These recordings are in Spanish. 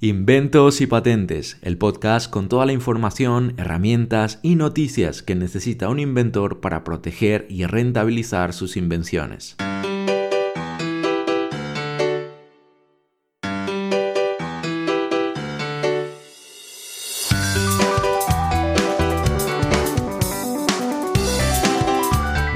Inventos y Patentes, el podcast con toda la información, herramientas y noticias que necesita un inventor para proteger y rentabilizar sus invenciones.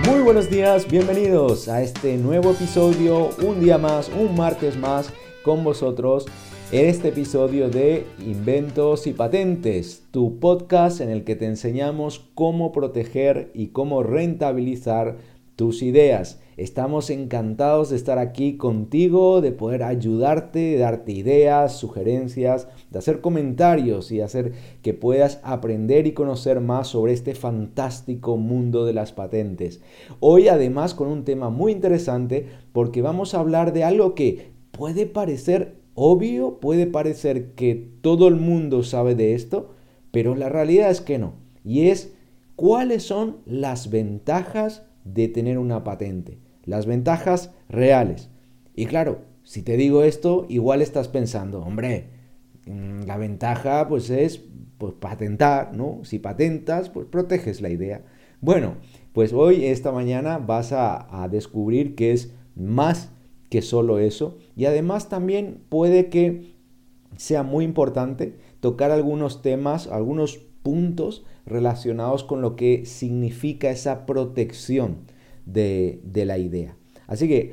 Muy buenos días, bienvenidos a este nuevo episodio, un día más, un martes más con vosotros en este episodio de Inventos y Patentes, tu podcast en el que te enseñamos cómo proteger y cómo rentabilizar tus ideas. Estamos encantados de estar aquí contigo, de poder ayudarte, de darte ideas, sugerencias, de hacer comentarios y hacer que puedas aprender y conocer más sobre este fantástico mundo de las patentes. Hoy además con un tema muy interesante porque vamos a hablar de algo que puede parecer obvio, puede parecer que todo el mundo sabe de esto, pero la realidad es que no. Y es cuáles son las ventajas de tener una patente, las ventajas reales. Y claro, si te digo esto, igual estás pensando, hombre, mm, la ventaja pues es pues patentar, ¿no? Si patentas, pues proteges la idea. Bueno, pues hoy, esta mañana, vas a, a descubrir que es más que solo eso. Y además también puede que sea muy importante tocar algunos temas, algunos puntos relacionados con lo que significa esa protección de, la idea. Así que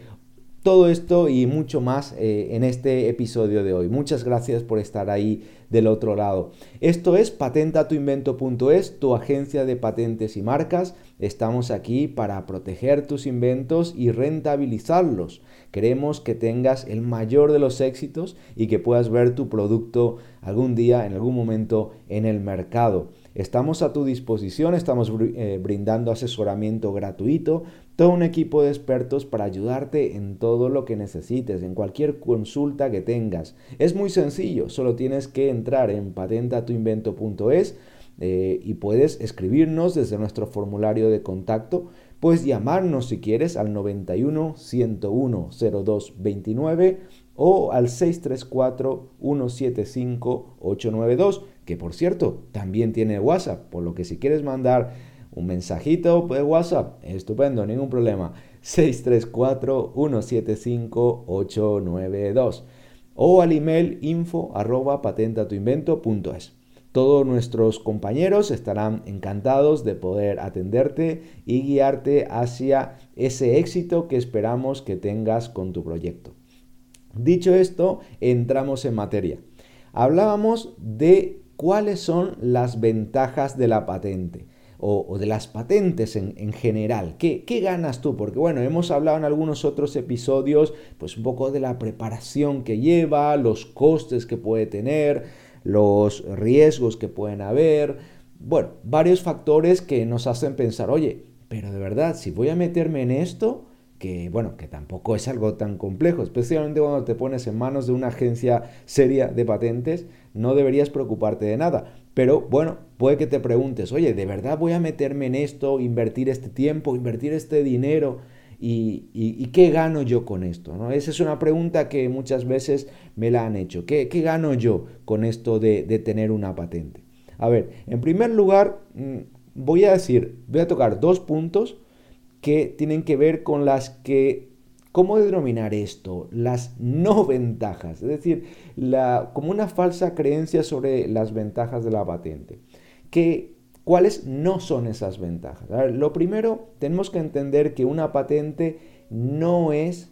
todo esto y mucho más eh, en este episodio de hoy. Muchas gracias por estar ahí del otro lado. Esto es patentatuinvento.es, tu agencia de patentes y marcas. Estamos aquí para proteger tus inventos y rentabilizarlos. Queremos que tengas el mayor de los éxitos y que puedas ver tu producto algún día, en algún momento en el mercado. Estamos a tu disposición, estamos eh, brindando asesoramiento gratuito, todo un equipo de expertos para ayudarte en todo lo que necesites, en cualquier consulta que tengas. Es muy sencillo, solo tienes que entrar en patentatuinvento.es eh, y puedes escribirnos desde nuestro formulario de contacto. Puedes llamarnos si quieres al 91 101 0229 o al 634 175 892, que por cierto también tiene WhatsApp, por lo que si quieres mandar un mensajito de WhatsApp, estupendo, ningún problema. 634 175 892 o al email info arroba patentatuinvento.es. Todos nuestros compañeros estarán encantados de poder atenderte y guiarte hacia ese éxito que esperamos que tengas con tu proyecto. Dicho esto, entramos en materia. Hablábamos de cuáles son las ventajas de la patente o, de las patentes en, general. ¿Qué, ¿Qué, ganas tú? Porque bueno, hemos hablado en algunos otros episodios pues un poco de la preparación que lleva, los costes que puede tener, los riesgos que pueden haber, bueno, varios factores que nos hacen pensar, oye, pero de verdad, si voy a meterme en esto, que bueno, que tampoco es algo tan complejo, especialmente cuando te pones en manos de una agencia seria de patentes, no deberías preocuparte de nada. Pero bueno, puede que te preguntes, oye, ¿de verdad voy a meterme en esto, invertir este tiempo, invertir este dinero? ¿Y, qué gano yo con esto? ¿no? Esa es una pregunta que muchas veces me la han hecho. ¿Qué, gano yo con esto de, tener una patente? A ver, en primer lugar, mm, voy a decir, voy a tocar dos puntos que tienen que ver con las que, ¿cómo denominar esto? Las no ventajas, es decir, la, como una falsa creencia sobre las ventajas de la patente. Que ¿Cuáles no son esas ventajas? lo primero, tenemos que entender que una patente no es,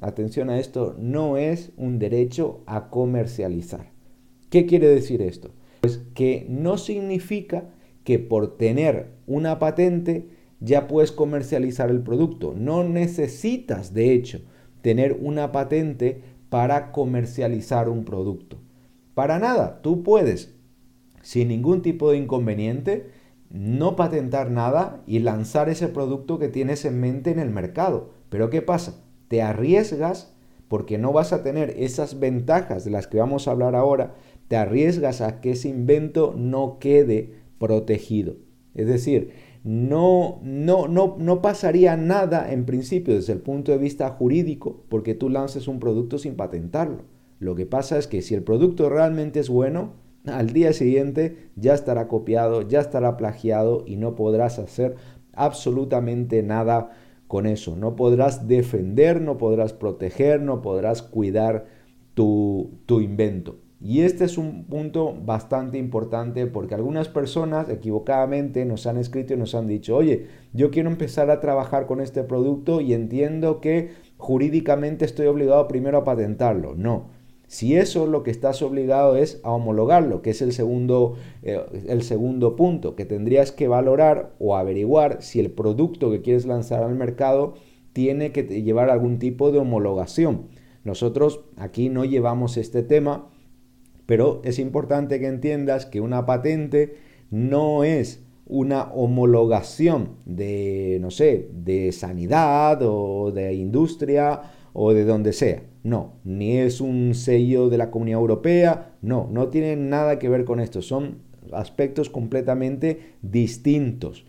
atención a esto, no es un derecho a comercializar. ¿Qué quiere decir esto? Pues que no significa que por tener una patente ya puedes comercializar el producto. No necesitas, de hecho, tener una patente para comercializar un producto. Para nada, tú puedes sin ningún tipo de inconveniente, no patentar nada y lanzar ese producto que tienes en mente en el mercado. Pero ¿qué pasa? Te arriesgas porque no vas a tener esas ventajas de las que vamos a hablar ahora, te arriesgas a que ese invento no quede protegido. Es decir, no, no, no, no pasaría nada en principio desde el punto de vista jurídico porque tú lances un producto sin patentarlo. Lo que pasa es que si el producto realmente es bueno, al día siguiente ya estará copiado, ya estará plagiado y no podrás hacer absolutamente nada con eso. No podrás defender, no podrás proteger, no podrás cuidar tu, tu invento. Y este es un punto bastante importante porque algunas personas equivocadamente nos han escrito y nos han dicho, oye, yo quiero empezar a trabajar con este producto y entiendo que jurídicamente estoy obligado primero a patentarlo. No, si eso lo que estás obligado es a homologarlo, que es el segundo, eh, el segundo punto, que tendrías que valorar o averiguar si el producto que quieres lanzar al mercado tiene que llevar algún tipo de homologación. Nosotros aquí no llevamos este tema pero es importante que entiendas que una patente no es una homologación de, no sé, de sanidad o de industria o de donde sea. No, ni es un sello de la Comunidad Europea, no, no tiene nada que ver con esto, son aspectos completamente distintos.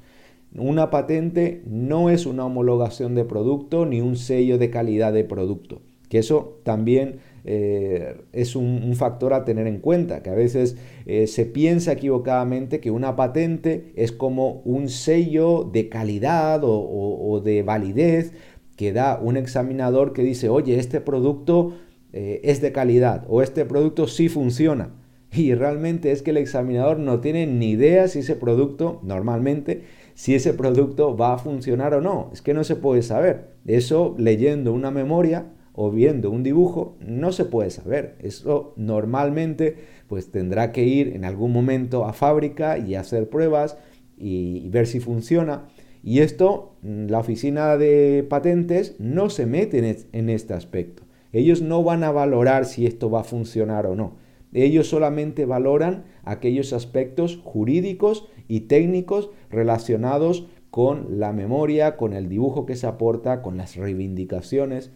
Una patente no es una homologación de producto ni un sello de calidad de producto, que eso también eh, es un, factor a tener en cuenta, que a veces eh, se piensa equivocadamente que una patente es como un sello de calidad o, de validez que da un examinador que dice, oye, este producto eh, es de calidad o este producto sí funciona. Y realmente es que el examinador no tiene ni idea si ese producto, normalmente, si ese producto va a funcionar o no. Es que no se puede saber. Eso leyendo una memoria o viendo un dibujo, no se puede saber. Eso normalmente pues tendrá que ir en algún momento a fábrica y hacer pruebas y, ver si funciona. Y esto, mm, la oficina de patentes no se mete en este aspecto. Ellos no van a valorar si esto va a funcionar o no. Ellos solamente valoran aquellos aspectos jurídicos y técnicos relacionados con la memoria, con el dibujo que se aporta, con las reivindicaciones.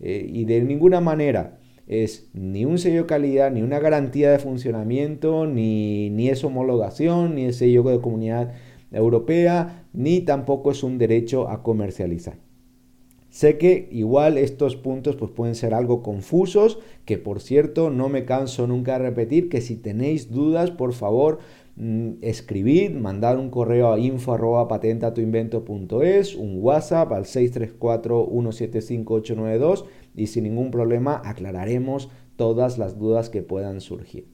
Eh, y de ninguna manera es ni un sello de calidad, ni una garantía de funcionamiento, ni, ni es homologación, ni es sello de comunidad europea, ni tampoco es un derecho a comercializar. Sé que igual estos puntos pues pueden ser algo confusos, que por cierto no me canso nunca de repetir que si tenéis dudas, por favor, Mm, escribir, mandar un correo a info arroba un WhatsApp al 634-175-892 y sin ningún problema aclararemos todas las dudas que puedan surgir.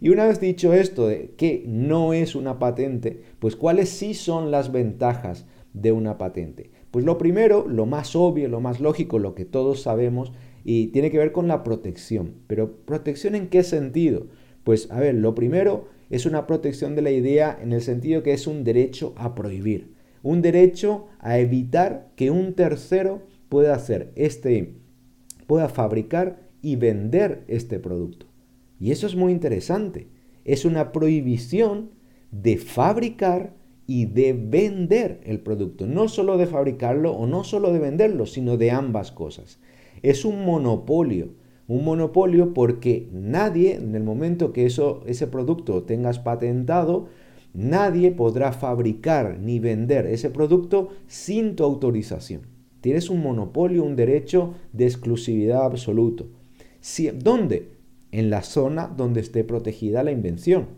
Y una vez dicho esto de que no es una patente, pues cuáles sí son las ventajas de una patente. Pues lo primero, lo más obvio, lo más lógico, lo que todos sabemos, y tiene que ver con la protección. Pero protección en qué sentido? Pues a ver, lo primero es una protección de la idea en el sentido que es un derecho a prohibir, un derecho a evitar que un tercero pueda hacer este, pueda fabricar y vender este producto. Y eso es muy interesante. Es una prohibición de fabricar y de vender el producto. No solo de fabricarlo o no solo de venderlo, sino de ambas cosas. Es un monopolio un monopolio porque nadie, en el momento que eso, ese producto tengas patentado, nadie podrá fabricar ni vender ese producto sin tu autorización. Tienes un monopolio, un derecho de exclusividad absoluto. ¿Dónde? En la zona donde esté protegida la invención.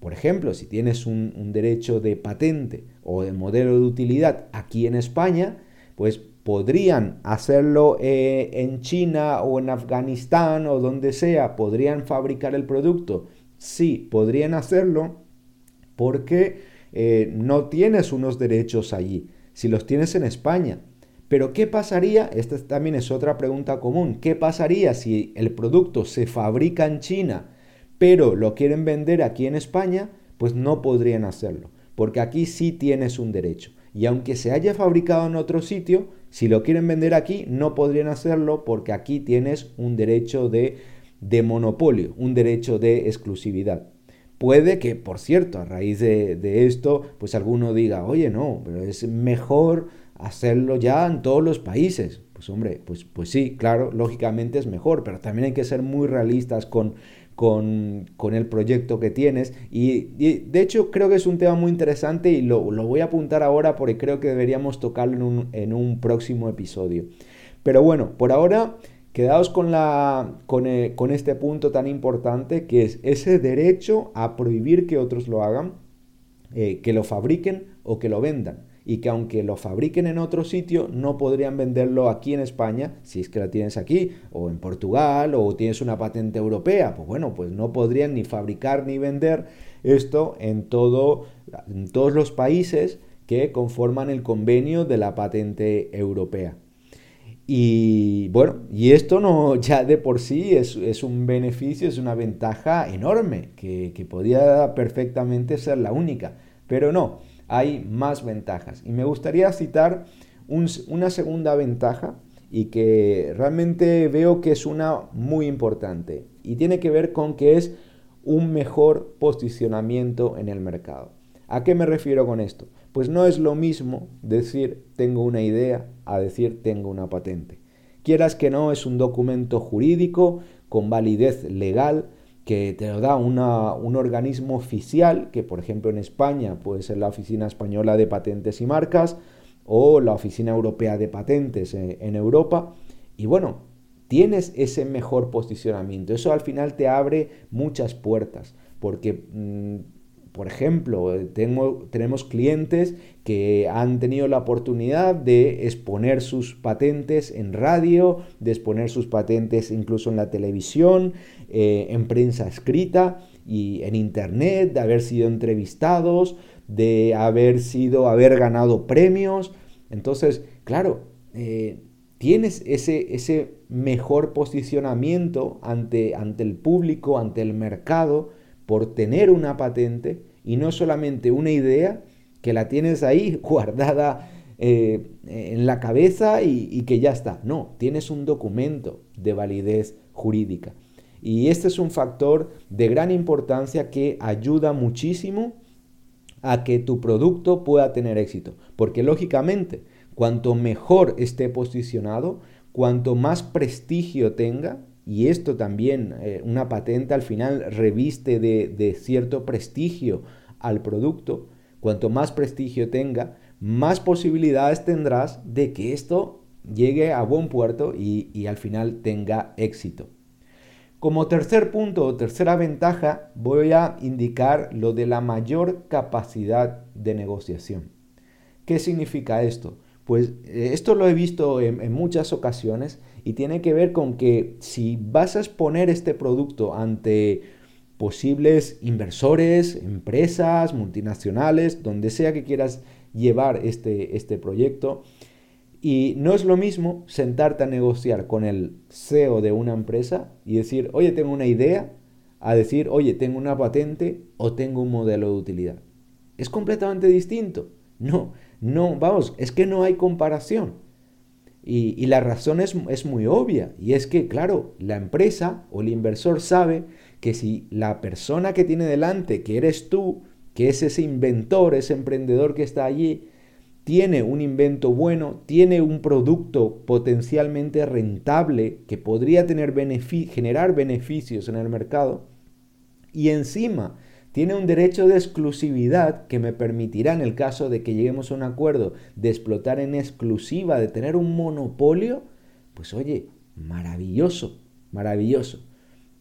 Por ejemplo, si tienes un derecho de patente o de modelo de utilidad aquí en España, pues podrían hacerlo eh, en China o en Afganistán o donde sea, podrían fabricar el producto. Sí, podrían hacerlo porque eh, no tienes unos derechos allí, si los tienes en España. Pero ¿qué pasaría? Esta también es otra pregunta común. ¿Qué pasaría si el producto se fabrica en China, pero lo quieren vender aquí en España? Pues no podrían hacerlo, porque aquí sí tienes un derecho. Y aunque se haya fabricado en otro sitio, si lo quieren vender aquí, no podrían hacerlo porque aquí tienes un derecho de, de monopolio, un derecho de exclusividad. Puede que, por cierto, a raíz de, esto, pues alguno diga, oye, no, pero es mejor hacerlo ya en todos los países. Pues hombre, pues, pues sí, claro, lógicamente es mejor, pero también hay que ser muy realistas con, con, el proyecto que tienes. Y, de hecho creo que es un tema muy interesante y lo, voy a apuntar ahora porque creo que deberíamos tocarlo en un, próximo episodio. Pero bueno, por ahora quedaos con, la, con, eh, con este punto tan importante que es ese derecho a prohibir que otros lo hagan, eh, que lo fabriquen o que lo vendan y que aunque lo fabriquen en otro sitio, no podrían venderlo aquí en España, si es que la tienes aquí, o en Portugal, o tienes una patente europea, pues bueno, pues no podrían ni fabricar ni vender esto en, todo, en todos los países que conforman el convenio de la patente europea. Y bueno, y esto no ya de por sí es, un beneficio, es una ventaja enorme, que, que podría perfectamente ser la única, pero no, hay más ventajas. Y me gustaría citar una segunda ventaja y que realmente veo que es una muy importante y tiene que ver con que es un mejor posicionamiento en el mercado. ¿A qué me refiero con esto? Pues no es lo mismo decir tengo una idea a decir tengo una patente. Quieras que no, es un documento jurídico con validez legal que te lo da un organismo oficial, que por ejemplo en España puede ser la Oficina Española de Patentes y Marcas o la Oficina Europea de Patentes eh, en, Europa. Y bueno, tienes ese mejor posicionamiento. Eso al final te abre muchas puertas, porque mm, por ejemplo, eh, tenemos clientes que han tenido la oportunidad de exponer sus patentes en radio, de exponer sus patentes incluso en la televisión, eh, en prensa escrita y en internet, de haber sido entrevistados, de haber sido, haber ganado premios. Entonces, claro, eh, tienes ese, ese mejor posicionamiento ante, ante el público, ante el mercado, por tener una patente y no solamente una idea que la tienes ahí guardada eh, en la cabeza y, que ya está. No, tienes un documento de validez jurídica. Y este es un factor de gran importancia que ayuda muchísimo a que tu producto pueda tener éxito. Porque lógicamente, cuanto mejor esté posicionado, cuanto más prestigio tenga, y esto también, eh, una patente al final reviste de, cierto prestigio al producto, cuanto más prestigio tenga, más posibilidades tendrás de que esto llegue a buen puerto y, y al final tenga éxito. Como tercer punto o tercera ventaja, voy a indicar lo de la mayor capacidad de negociación. ¿Qué significa esto? Pues eh, esto lo he visto en, muchas ocasiones y tiene que ver con que si vas a exponer este producto ante posibles inversores, empresas, multinacionales, donde sea que quieras llevar este, este proyecto, y no es lo mismo sentarte a negociar con el CEO de una empresa y decir, oye, tengo una idea, a decir, oye, tengo una patente o tengo un modelo de utilidad. Es completamente distinto. No, no, vamos, es que no hay comparación. Y, la razón es, muy obvia, y es que, claro, la empresa o el inversor sabe que si la persona que tiene delante, que eres tú, que es ese inventor, ese emprendedor que está allí, tiene un invento bueno, tiene un producto potencialmente rentable que podría tener generar beneficios en el mercado, y encima tiene un derecho de exclusividad que me permitirá, en el caso de que lleguemos a un acuerdo, de explotar en exclusiva, de tener un monopolio, pues oye, maravilloso, maravilloso.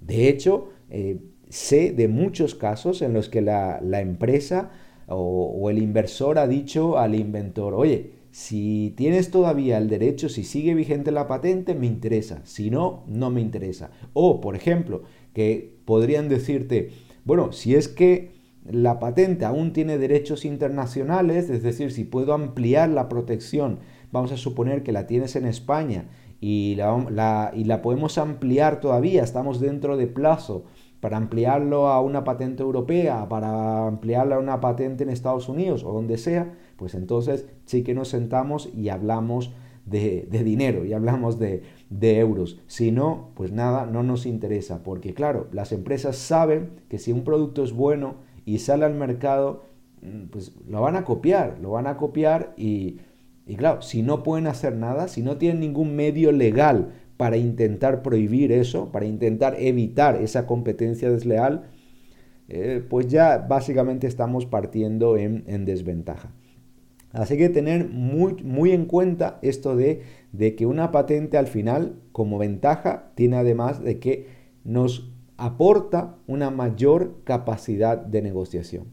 De hecho, eh, sé de muchos casos en los que la, empresa o, o, el inversor ha dicho al inventor, oye, si tienes todavía el derecho, si sigue vigente la patente, me interesa, si no, no me interesa. O, por ejemplo, que podrían decirte, bueno, si es que la patente aún tiene derechos internacionales, es decir, si puedo ampliar la protección, vamos a suponer que la tienes en España y la, podemos ampliar todavía, estamos dentro de plazo para ampliarlo a una patente europea, para ampliarlo a una patente en Estados Unidos o donde sea, pues entonces sí que nos sentamos y hablamos de, dinero y hablamos de, de, euros. Si no, pues nada, no nos interesa, porque claro, las empresas saben que si un producto es bueno y sale al mercado, mm, pues lo van a copiar, lo van a copiar y, y claro, si no pueden hacer nada, si no tienen ningún medio legal para intentar prohibir eso, para intentar evitar esa competencia desleal, eh, pues ya básicamente estamos partiendo en, en desventaja. Así que tener muy, en cuenta esto de, de que una patente al final, como ventaja, tiene además de que nos aporta una mayor capacidad de negociación.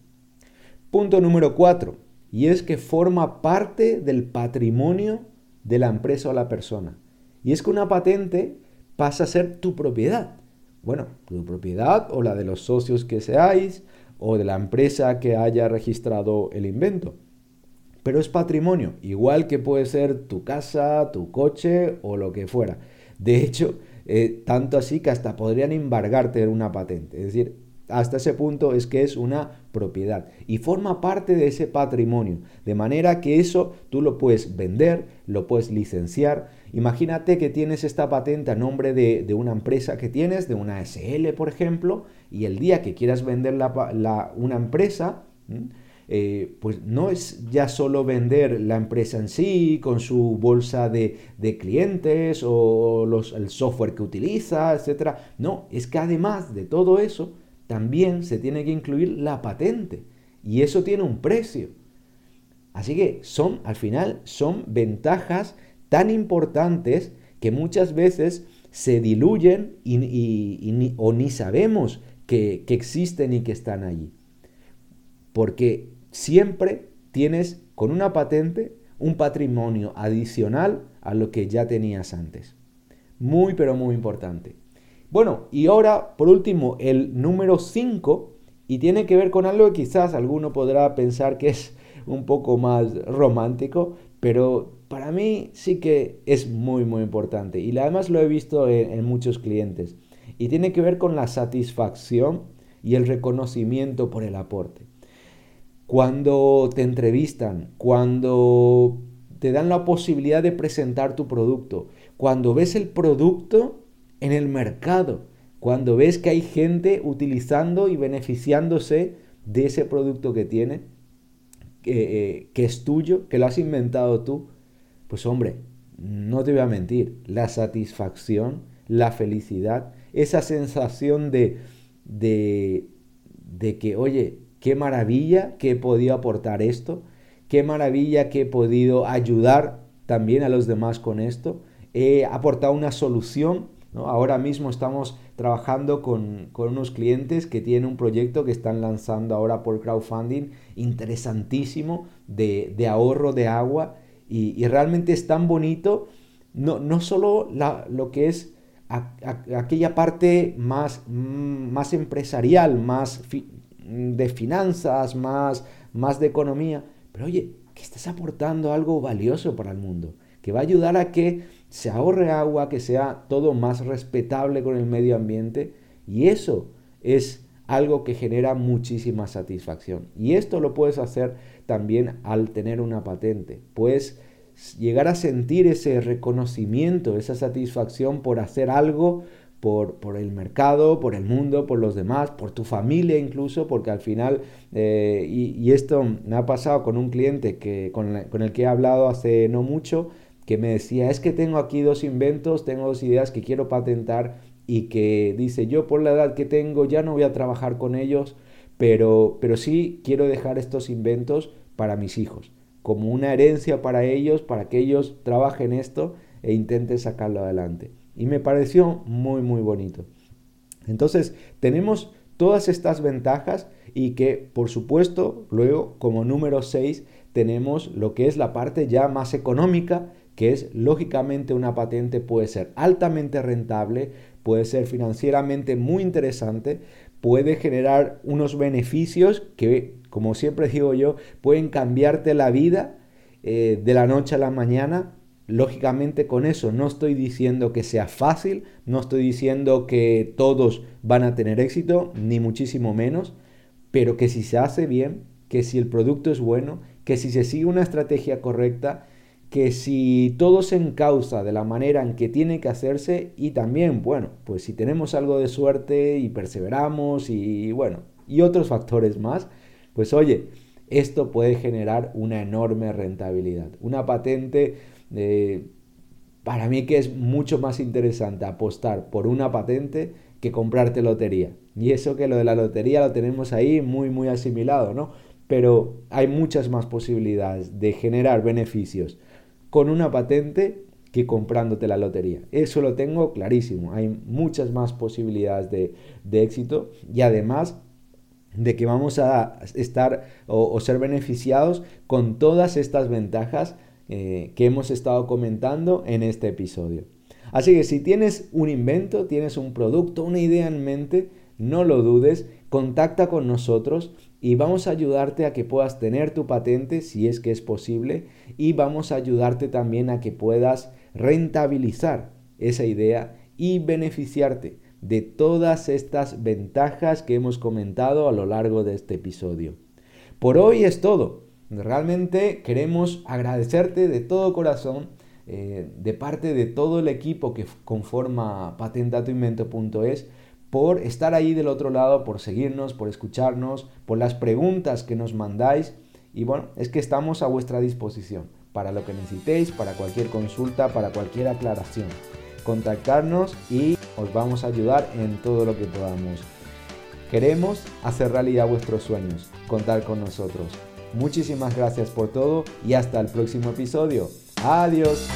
Punto número 4, y es que forma parte del patrimonio de la empresa o la persona. Y es que una patente pasa a ser tu propiedad. Bueno, tu propiedad o la de los socios que seáis o de la empresa que haya registrado el invento. Pero es patrimonio, igual que puede ser tu casa, tu coche o lo que fuera. De hecho, eh, tanto así que hasta podrían embargarte una patente. Es decir, hasta ese punto es que es una propiedad y forma parte de ese patrimonio. De manera que eso tú lo puedes vender, lo puedes licenciar. Imagínate que tienes esta patente a nombre de, una empresa que tienes, de una SL, por ejemplo, y el día que quieras vender una empresa, eh, pues no es ya solo vender la empresa en sí, con su bolsa de, clientes o el software que utiliza, etc. No, es que además de todo eso, también se tiene que incluir la patente. Y eso tiene un precio. Así que son, al final, son ventajas tan importantes que muchas veces se diluyen y, o ni sabemos que, que existen y que están allí. Porque siempre tienes con una patente un patrimonio adicional a lo que ya tenías antes. Muy, pero muy importante. Bueno, y ahora, por último, el número 5, y tiene que ver con algo que quizás alguno podrá pensar que es un poco más romántico, pero para mí sí que es muy, muy importante. Y además lo he visto en, en muchos clientes. Y tiene que ver con la satisfacción y el reconocimiento por el aporte cuando te entrevistan, cuando te dan la posibilidad de presentar tu producto, cuando ves el producto en el mercado, cuando ves que hay gente utilizando y beneficiándose de ese producto que tiene, que, eh, es tuyo, que lo has inventado tú, pues hombre, no te voy a mentir, la satisfacción, la felicidad, esa sensación de, de, de que, oye, qué maravilla que he podido aportar esto, qué maravilla que he podido ayudar también a los demás con esto, he aportado una solución. Ahora mismo estamos trabajando con, unos clientes que tienen un proyecto que están lanzando ahora por crowdfunding interesantísimo de, ahorro de agua y, realmente es tan bonito, no, no solo lo que es aquella parte más, más empresarial, más de finanzas, más, más de economía. Pero oye, que estás aportando algo valioso para el mundo, que va a ayudar a que se ahorre agua, que sea todo más respetable con el medio ambiente. Y eso es algo que genera muchísima satisfacción. Y esto lo puedes hacer también al tener una patente. Puedes llegar a sentir ese reconocimiento, esa satisfacción por hacer algo por, el mercado, por el mundo, por los demás, por tu familia incluso, porque al final, eh, y, esto me ha pasado con un cliente que, con, el que he hablado hace no mucho, que me decía, es que tengo aquí dos inventos, tengo dos ideas que quiero patentar y que dice, yo por la edad que tengo ya no voy a trabajar con ellos, pero, pero sí quiero dejar estos inventos para mis hijos, como una herencia para ellos, para que ellos trabajen esto e intenten sacarlo adelante. Y me pareció muy, muy bonito. Entonces, tenemos todas estas ventajas y que, por supuesto, luego, como número 6, tenemos lo que es la parte ya más económica, que es, lógicamente, una patente puede ser altamente rentable, puede ser financieramente muy interesante, puede generar unos beneficios que, como siempre digo yo, pueden cambiarte la vida eh, de la noche a la mañana Lógicamente con eso no estoy diciendo que sea fácil, no estoy diciendo que todos van a tener éxito, ni muchísimo menos, pero que si se hace bien, que si el producto es bueno, que si se sigue una estrategia correcta, que si todo se encausa de la manera en que tiene que hacerse y también, bueno, pues si tenemos algo de suerte y perseveramos y bueno, y otros factores más, pues oye, esto puede generar una enorme rentabilidad. Una patente para mí que es mucho más interesante apostar por una patente que comprarte lotería. Y eso que lo de la lotería lo tenemos ahí muy, muy asimilado, ¿no? pero hay muchas más posibilidades de generar beneficios con una patente que comprándote la lotería. Eso lo tengo clarísimo. Hay muchas más posibilidades de, éxito y además de que vamos a estar o, ser beneficiados con todas estas ventajas eh, que hemos estado comentando en este episodio. Así que si tienes un invento, tienes un producto, una idea en mente, no lo dudes, contacta con nosotros y vamos a ayudarte a que puedas tener tu patente si es que es posible y vamos a ayudarte también a que puedas rentabilizar esa idea y beneficiarte de todas estas ventajas que hemos comentado a lo largo de este episodio. Por hoy es todo. Realmente queremos agradecerte de todo corazón eh, de parte de todo el equipo que conforma patentatoinvento.es por estar ahí del otro lado, por seguirnos, por escucharnos, por las preguntas que nos mandáis. Y bueno, es que estamos a vuestra disposición para lo que necesitéis, para cualquier consulta, para cualquier aclaración. Contactarnos y os vamos a ayudar en todo lo que podamos. Queremos hacer realidad vuestros sueños, contar con nosotros. Muchísimas gracias por todo y hasta el próximo episodio. Adiós.